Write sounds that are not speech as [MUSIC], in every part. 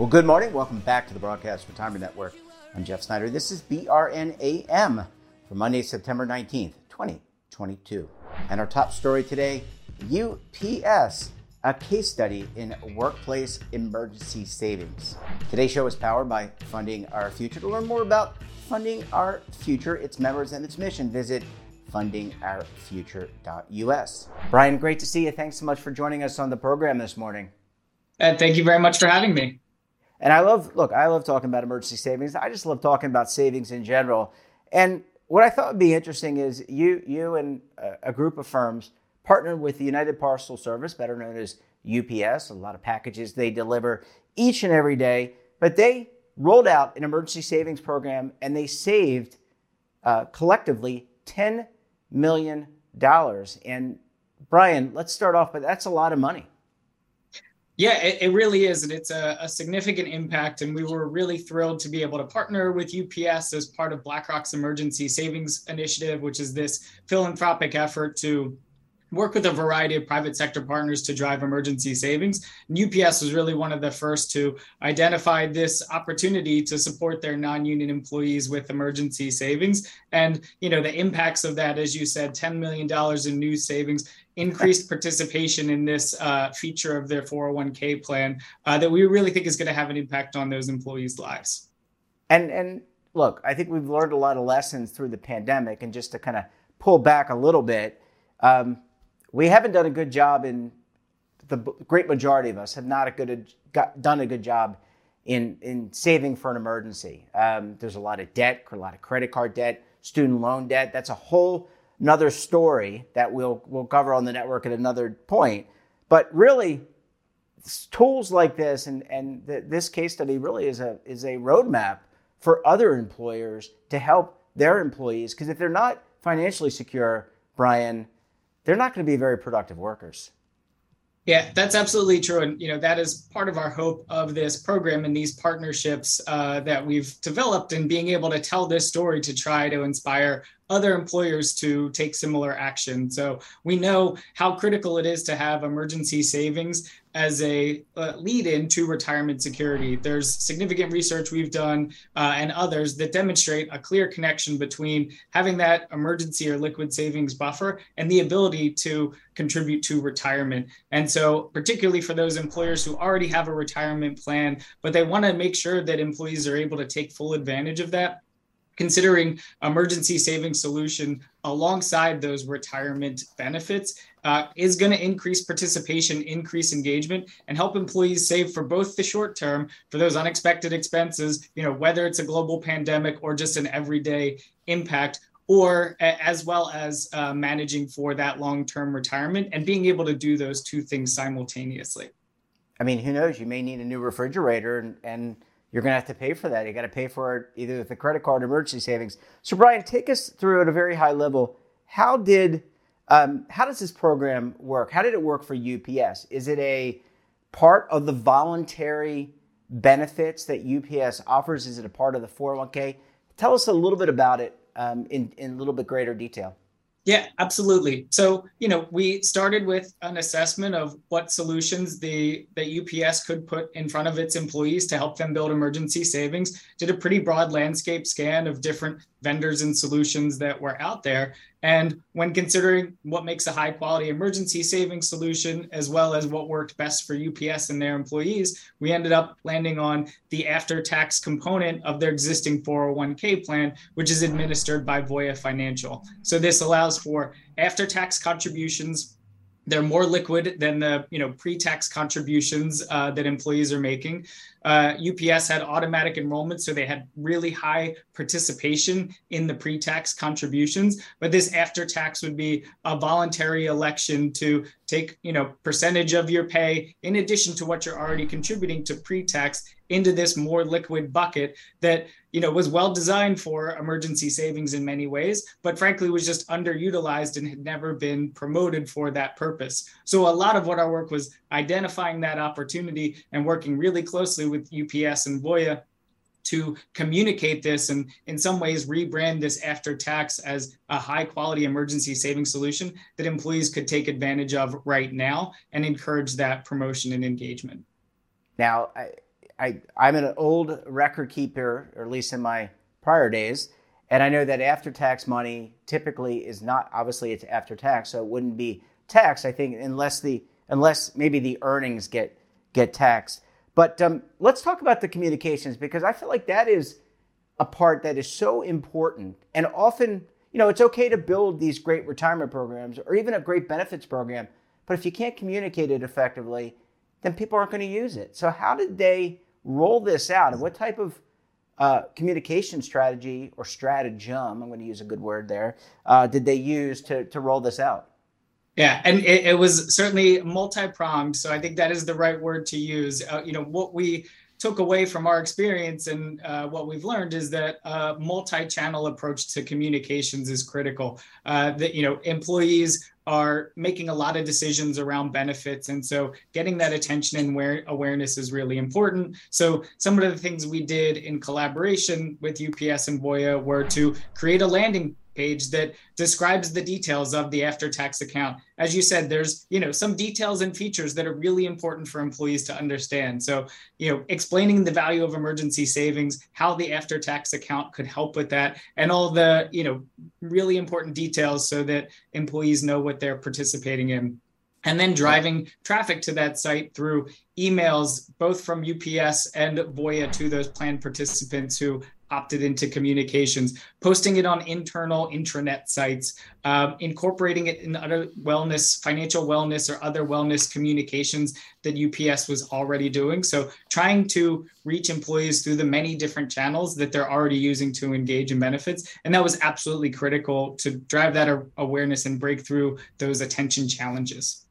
Well, good morning. Welcome back to the Broadcast Retirement Network. I'm Jeff Snyder. This is BRNAM for Monday, September 19th, 2022. And our top story today UPS, a case study in workplace emergency savings. Today's show is powered by Funding Our Future. To learn more about Funding Our Future, its members, and its mission, visit fundingourfuture.us. Brian, great to see you. Thanks so much for joining us on the program this morning. And thank you very much for having me. And I love, look, I love talking about emergency savings. I just love talking about savings in general. And what I thought would be interesting is you, you and a group of firms partnered with the United Parcel Service, better known as UPS. A lot of packages they deliver each and every day, but they rolled out an emergency savings program and they saved uh, collectively $10 million. And Brian, let's start off, but that's a lot of money. Yeah, it, it, really is. And it's a, a, significant impact. And we were really thrilled to be able to partner with UPS as part of BlackRock's Emergency Savings Initiative, which is this philanthropic effort to work with a variety of private sector partners to drive emergency savings. And UPS was really one of the first to identify this opportunity to support their non-union employees with emergency savings. And you know the impacts of that, as you said, $10 million in new savings increased participation in this uh, feature of their 401k plan uh, that we really think is going to have an impact on those employees' lives. And and look, I think we've learned a lot of lessons through the pandemic, and just to kind of pull back a little bit, um, we haven't done a good job in the great majority of us have not a good got, done a good job in in saving for an emergency. Um, there's a lot of debt, a lot of credit card debt, student loan debt. That's a whole another story that we'll we'll cover on the network at another point. But really, tools like this and and the, this case study really is a is a roadmap for other employers to help their employees because if they're not financially secure, Brian, they're not going to be very productive workers. Yeah, that's absolutely true, and you know that is part of our hope of this program and these partnerships uh, that we've developed, and being able to tell this story to try to inspire other employers to take similar action. So we know how critical it is to have emergency savings as a uh, lead in to retirement security. There's significant research we've done uh, and others that demonstrate a clear connection between having that emergency or liquid savings buffer and the ability to contribute to retirement. And so, particularly for those employers who already have a retirement plan, but they want to make sure that employees are able to take full advantage of that considering emergency saving solution alongside those retirement benefits uh, is going to increase participation, increase engagement, and help employees save for both the short term for those unexpected expenses, you know, whether it's a global pandemic or just an everyday impact, or as well as uh, managing for that long term retirement and being able to do those two things simultaneously. I mean, who knows? You may need a new refrigerator and, and you're going to have to pay for that. You got to pay for it either with a credit card or emergency savings. So, Brian, take us through at a very high level. How did um, how does this program work? How did it work for UPS? Is it a part of the voluntary benefits that UPS offers? Is it a part of the 401k? Tell us a little bit about it um, in in a little bit greater detail. Yeah, absolutely. So, you know, we started with an assessment of what solutions the that UPS could put in front of its employees to help them build emergency savings. Did a pretty broad landscape scan of different vendors and solutions that were out there. And when considering what makes a high quality emergency savings solution, as well as what worked best for UPS and their employees, we ended up landing on the after tax component of their existing 401k plan, which is administered by Voya Financial. So this allows for after tax contributions they're more liquid than the you know pre-tax contributions uh, that employees are making uh, UPS had automatic enrollment, so they had really high participation in the pre-tax contributions. But this after tax would be a voluntary election to take, you know, percentage of your pay in addition to what you're already contributing to pre-tax into this more liquid bucket that you know was well designed for emergency savings in many ways but frankly was just underutilized and had never been promoted for that purpose so a lot of what our work was identifying that opportunity and working really closely with ups and voya to communicate this and in some ways rebrand this after tax as a high quality emergency saving solution that employees could take advantage of right now and encourage that promotion and engagement now I, I, I'm an old record keeper, or at least in my prior days, and I know that after tax money typically is not obviously it's after tax, so it wouldn't be taxed. I think unless the unless maybe the earnings get get taxed. But um, let's talk about the communications because I feel like that is a part that is so important, and often you know it's okay to build these great retirement programs or even a great benefits program, but if you can't communicate it effectively, then people aren't going to use it. So how did they roll this out? And what type of uh, communication strategy or stratagem, I'm going to use a good word there, uh, did they use to, to roll this out? Yeah, and it, it was certainly multi-pronged. So I think that is the right word to use. Uh, you know, what we took away from our experience and uh, what we've learned is that a multi-channel approach to communications is critical. Uh, that you know, employees are making a lot of decisions around benefits. And so getting that attention and where awareness is really important. So some of the things we did in collaboration with UPS and Voya were to create a landing page that describes the details of the after tax account. As you said there's you know some details and features that are really important for employees to understand. So you know explaining the value of emergency savings how the after tax account could help with that and all the you know really important details so that employees know what they're participating in. And then driving traffic to that site through emails both from UPS and Voya to those plan participants who opted into communications, posting it on internal intranet sites, um, incorporating it in other wellness, financial wellness, or other wellness communications that UPS was already doing. So, trying to reach employees through the many different channels that they're already using to engage in benefits. And that was absolutely critical to drive that awareness and break through those attention challenges.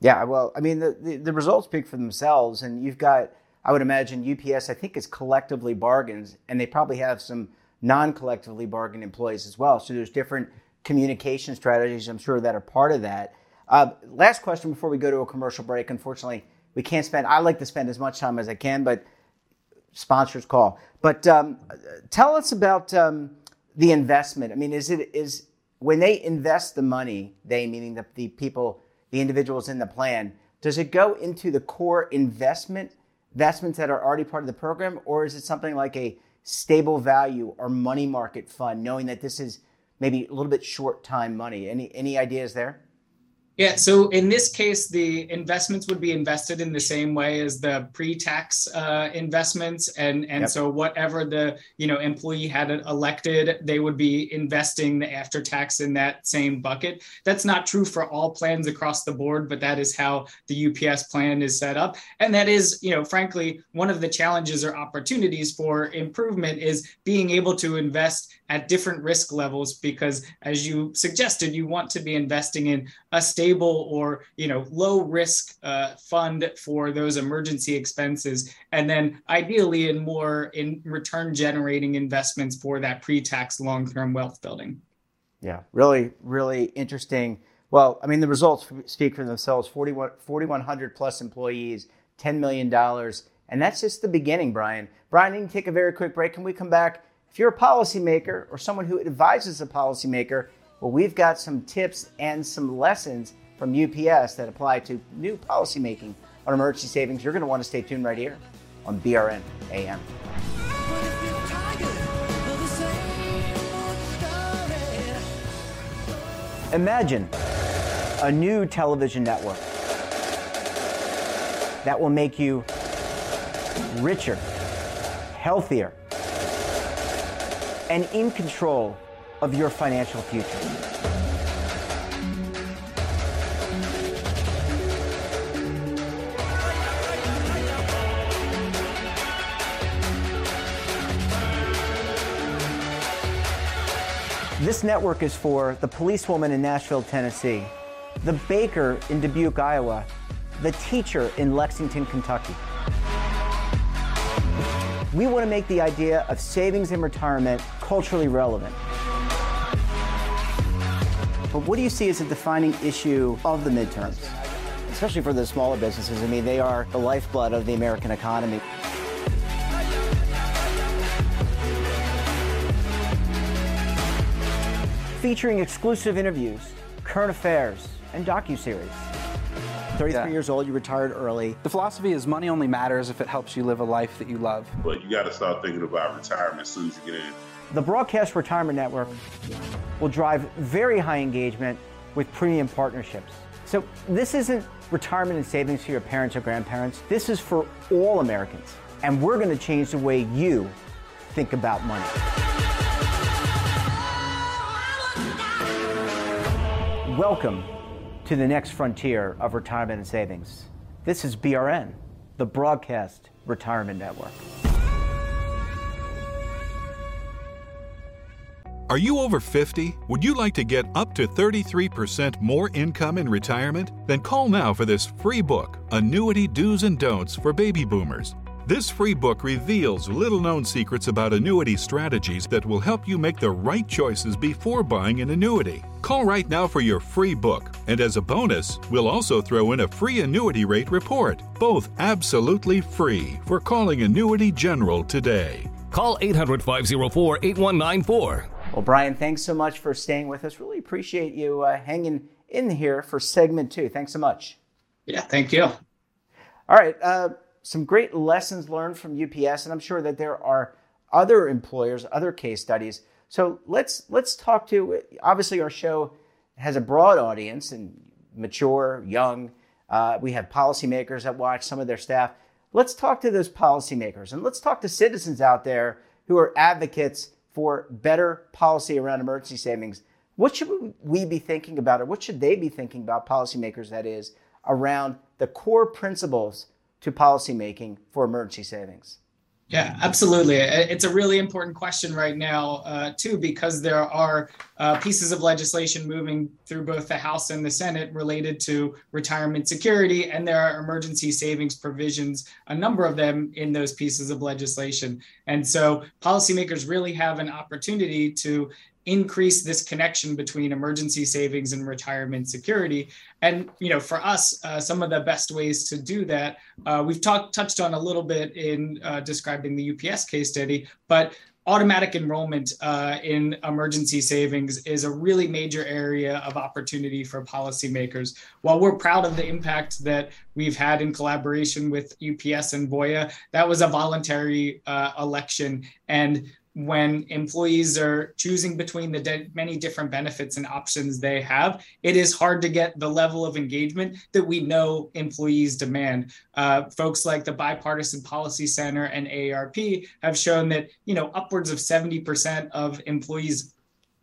Yeah, well, I mean, the, the, the results speak for themselves, and you've got I would imagine UPS, I think, is collectively bargains, and they probably have some non collectively bargained employees as well. So there's different communication strategies, I'm sure, that are part of that. Uh, last question before we go to a commercial break. Unfortunately, we can't spend, I like to spend as much time as I can, but sponsors call. But um, tell us about um, the investment. I mean, is it, is, when they invest the money, they meaning the, the people, the individuals in the plan, does it go into the core investment investments that are already part of the program, or is it something like a stable value or money market fund, knowing that this is maybe a little bit short time money? Any any ideas there? Yeah, so in this case, the investments would be invested in the same way as the pre-tax uh, investments, and and yep. so whatever the you know employee had elected, they would be investing the after tax in that same bucket. That's not true for all plans across the board, but that is how the UPS plan is set up, and that is you know frankly one of the challenges or opportunities for improvement is being able to invest at different risk levels because as you suggested you want to be investing in a stable or you know low risk uh, fund for those emergency expenses and then ideally in more in return generating investments for that pre-tax long-term wealth building. Yeah really really interesting. Well i mean the results speak for themselves. 4100 plus employees $10 million and that's just the beginning brian. Brian you can take a very quick break. Can we come back if you're a policymaker or someone who advises a policymaker, well, we've got some tips and some lessons from UPS that apply to new policymaking on emergency savings. You're going to want to stay tuned right here on BRN AM. Imagine a new television network that will make you richer, healthier, and in control of your financial future. This network is for the policewoman in Nashville, Tennessee, the baker in Dubuque, Iowa, the teacher in Lexington, Kentucky. We want to make the idea of savings and retirement culturally relevant. But what do you see as a defining issue of the midterms? Especially for the smaller businesses. I mean, they are the lifeblood of the American economy. Featuring exclusive interviews, current affairs, and docu-series. 33 yeah. years old, you retired early. The philosophy is money only matters if it helps you live a life that you love. But you got to start thinking about retirement as soon as you get in. The Broadcast Retirement Network will drive very high engagement with premium partnerships. So this isn't retirement and savings for your parents or grandparents. This is for all Americans. And we're going to change the way you think about money. Welcome to the next frontier of retirement and savings. This is BRN, the Broadcast Retirement Network. Are you over 50? Would you like to get up to 33% more income in retirement? Then call now for this free book, Annuity Do's and Don'ts for Baby Boomers. This free book reveals little known secrets about annuity strategies that will help you make the right choices before buying an annuity. Call right now for your free book, and as a bonus, we'll also throw in a free annuity rate report, both absolutely free for calling Annuity General today. Call 800 504 8194 well, Brian, thanks so much for staying with us. Really appreciate you uh, hanging in here for segment two. Thanks so much. Yeah, thank you. All right. Uh, some great lessons learned from UPS, and I'm sure that there are other employers, other case studies. So let's let's talk to. Obviously, our show has a broad audience and mature, young. Uh, we have policymakers that watch some of their staff. Let's talk to those policymakers and let's talk to citizens out there who are advocates for better policy around emergency savings, what should we be thinking about, or what should they be thinking about, policymakers that is, around the core principles to policymaking for emergency savings? Yeah, absolutely. It's a really important question right now, uh, too, because there are uh, pieces of legislation moving through both the House and the Senate related to retirement security, and there are emergency savings provisions, a number of them in those pieces of legislation. And so policymakers really have an opportunity to increase this connection between emergency savings and retirement security and you know for us uh, some of the best ways to do that uh, we've talked touched on a little bit in uh, describing the ups case study but automatic enrollment uh, in emergency savings is a really major area of opportunity for policymakers. While we're proud of the impact that we've had in collaboration with UPS and Voya, that was a voluntary uh, election. And when employees are choosing between the de- many different benefits and options they have, it is hard to get the level of engagement that we know employees demand. Uh, folks like the Bipartisan Policy Center and AARP have shown that you know upwards of 70% of employees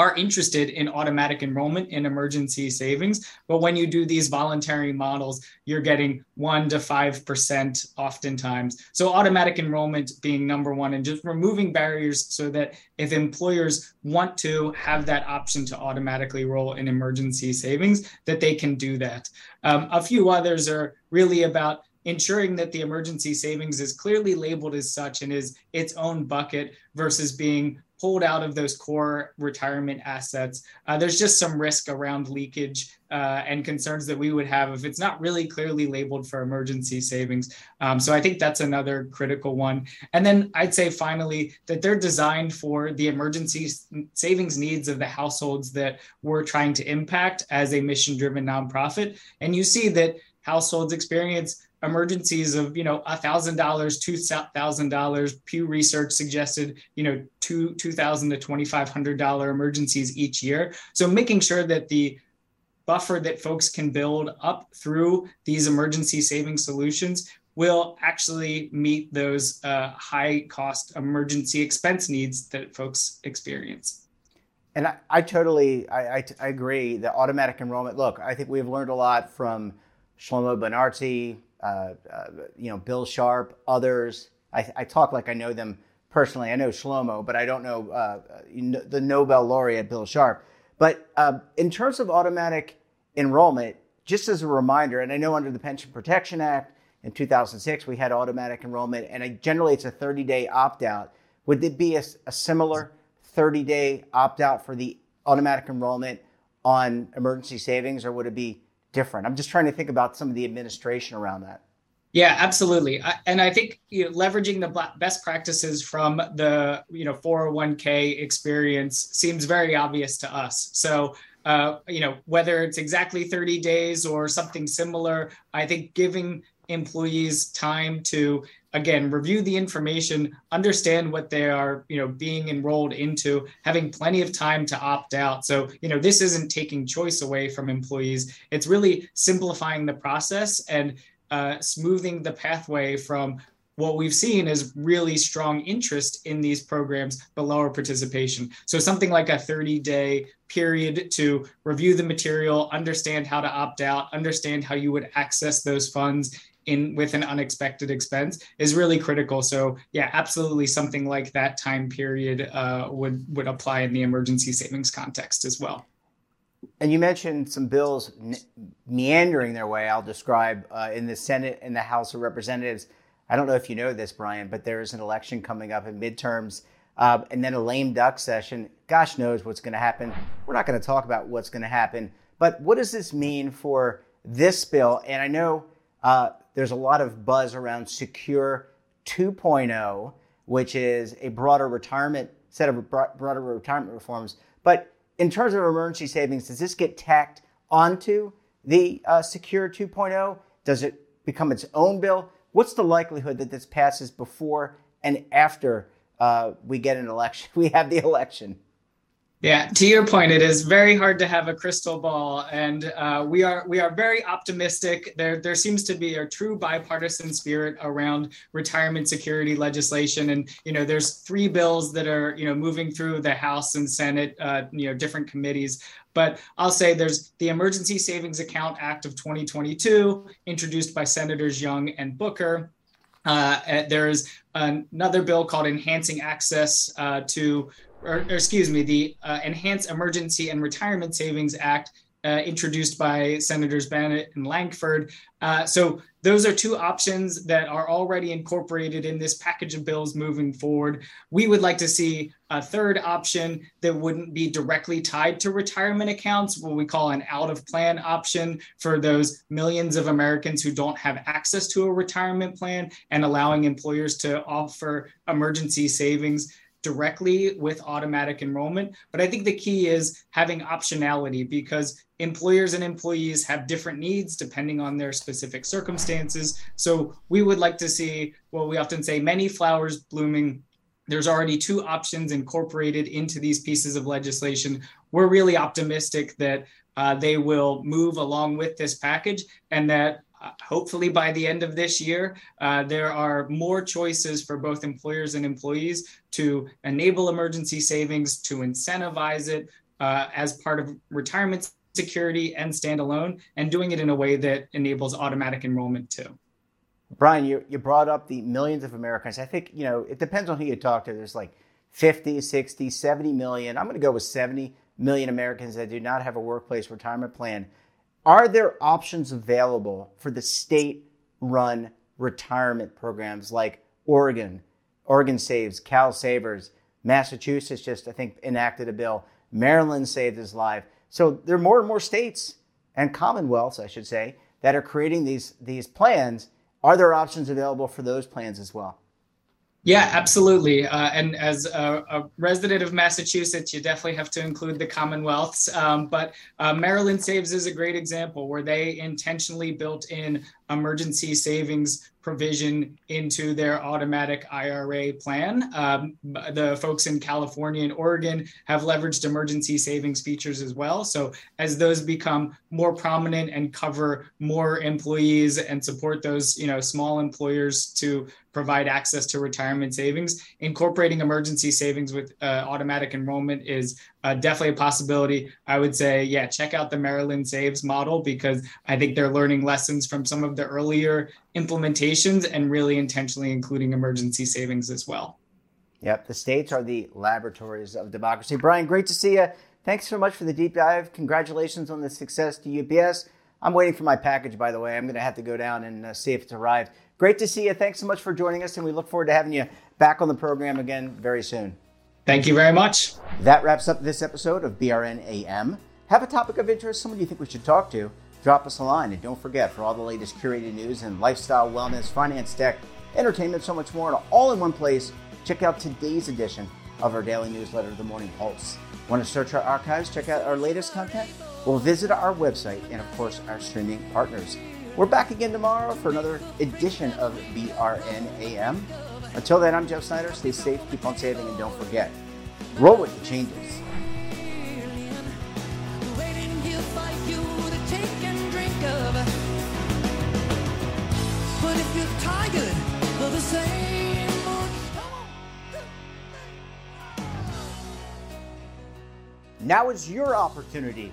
are interested in automatic enrollment in emergency savings. But when you do these voluntary models, you're getting one to 5% oftentimes. So, automatic enrollment being number one, and just removing barriers so that if employers want to have that option to automatically roll in emergency savings, that they can do that. Um, a few others are really about ensuring that the emergency savings is clearly labeled as such and is its own bucket versus being pulled out of those core retirement assets. Uh, there's just some risk around leakage uh, and concerns that we would have if it's not really clearly labeled for emergency savings. Um, so I think that's another critical one. And then I'd say finally that they're designed for the emergency savings needs of the households that we're trying to impact as a mission driven nonprofit. And you see that households experience emergencies of you know a thousand dollars two thousand dollars. Pew research suggested you know two two thousand to twenty five hundred dollar emergencies each year. So making sure that the buffer that folks can build up through these emergency saving solutions will actually meet those uh, high cost emergency expense needs that folks experience. And i, I totally I, I, I agree the automatic enrollment look i think we've learned a lot from Shlomo Benartzi uh, uh, you know, Bill Sharpe, others. I, I, talk like I know them personally. I know Shlomo, but I don't know uh, the Nobel laureate Bill Sharpe. But uh, in terms of automatic enrollment, just as a reminder, and I know under the Pension Protection Act in 2006 we had automatic enrollment, and generally it's a 30 day opt out. Would it be a, a similar 30 day opt out for the automatic enrollment on emergency savings, or would it be different? I'm just trying to think about some of the administration around that. Yeah, absolutely. And I think you know, leveraging the best practices from the you know 401k experience seems very obvious to us. So uh, you know whether it's exactly 30 days or something similar, I think giving employees time to again review the information understand what they are you know being enrolled into having plenty of time to opt out. So you know this isn't taking choice away from employees. It's really simplifying the process and uh, smoothing the pathway from what we've seen is really strong interest in these programs but lower participation. So something like a 30 day period to review the material understand how to opt out understand how you would access those funds in with an unexpected expense is really critical so yeah absolutely something like that time period uh, would would apply in the emergency savings context as well and you mentioned some bills meandering their way, I'll describe, uh, in the Senate and the House of Representatives. I don't know if you know this, Brian, but there is an election coming up in midterms uh, and then a lame duck session. Gosh knows what's going to happen. We're not going to talk about what's going to happen. But what does this mean for this bill? And I know uh, there's a lot of buzz around Secure 2.0, which is a broader retirement set of broader retirement reforms. But in terms of emergency savings, does this get tacked onto the uh, Secure 2.0? Does it become its own bill? What's the likelihood that this passes before and after uh, we get an election? [LAUGHS] We have the election. Yeah, to your point, it is very hard to have a crystal ball, and uh, we are we are very optimistic. There there seems to be a true bipartisan spirit around retirement security legislation, and you know there's three bills that are you know moving through the House and Senate, uh, you know different committees. But I'll say there's the Emergency Savings Account Act of 2022, introduced by Senators Young and Booker. Uh, there's another bill called Enhancing Access uh, to or, or excuse me, the uh, Enhanced Emergency and Retirement Savings Act uh, introduced by Senators Bennet and Lankford. Uh, so those are two options that are already incorporated in this package of bills moving forward. We would like to see a third option that wouldn't be directly tied to retirement accounts, what we call an out of plan option for those millions of Americans who don't have access to a retirement plan and allowing employers to offer emergency savings directly with automatic enrollment. But I think the key is having optionality because employers and employees have different needs depending on their specific circumstances. So we would like to see what we often say many flowers blooming. There's already two options incorporated into these pieces of legislation. We're really optimistic that uh, they will move along with this package and that hopefully by the end of this year, uh, there are more choices for both employers and employees to enable emergency savings, to incentivize it uh, as part of retirement security and standalone, and doing it in a way that enables automatic enrollment too. Brian, you, you brought up the millions of Americans. I think, you know, it depends on who you talk to. There's like 50, 60, 70 million. I'm going to go with 70 million Americans that do not have a workplace retirement plan are there options available for the state run retirement programs like Oregon, Oregon Saves, CalSavers, Massachusetts just, I think, enacted a bill, Maryland saved his life. So there are more and more states and commonwealths, I should say, that are creating these, these plans. Are there options available for those plans as well? Yeah, absolutely. Uh, and as a, a, resident of Massachusetts, you definitely have to include the Commonwealths. Um, but uh, Maryland Saves is a great example where they intentionally built in emergency savings provision into their automatic IRA plan. Um, the folks in California and Oregon have leveraged emergency savings features as well. So as those become more prominent and cover more employees and support those, you know, small employers to provide access to retirement savings, incorporating emergency savings with uh, automatic enrollment is uh, definitely a possibility. I would say, yeah, check out the Maryland Saves model because I think they're learning lessons from some of the earlier implementations and really intentionally including emergency savings as well. Yep, the states are the laboratories of democracy. Brian, great to see you. Thanks so much for the deep dive. Congratulations on the success to UPS. I'm waiting for my package, by the way. I'm going to have to go down and uh, see if it's arrived. Great to see you. Thanks so much for joining us, and we look forward to having you back on the program again very soon. Thank you very much. That wraps up this episode of BRN AM. Have a topic of interest, someone you think we should talk to? Drop us a line, and don't forget for all the latest curated news and lifestyle, wellness, finance, tech, entertainment, so much more, all in one place. Check out today's edition of our daily newsletter, The Morning Pulse. Want to search our archives, check out our latest content? Well, visit our website and, of course, our streaming partners. We're back again tomorrow for another edition of BRN AM. Until then, I'm Jeff Snyder. Stay safe, keep on saving, and don't forget roll with the changes. Now is your opportunity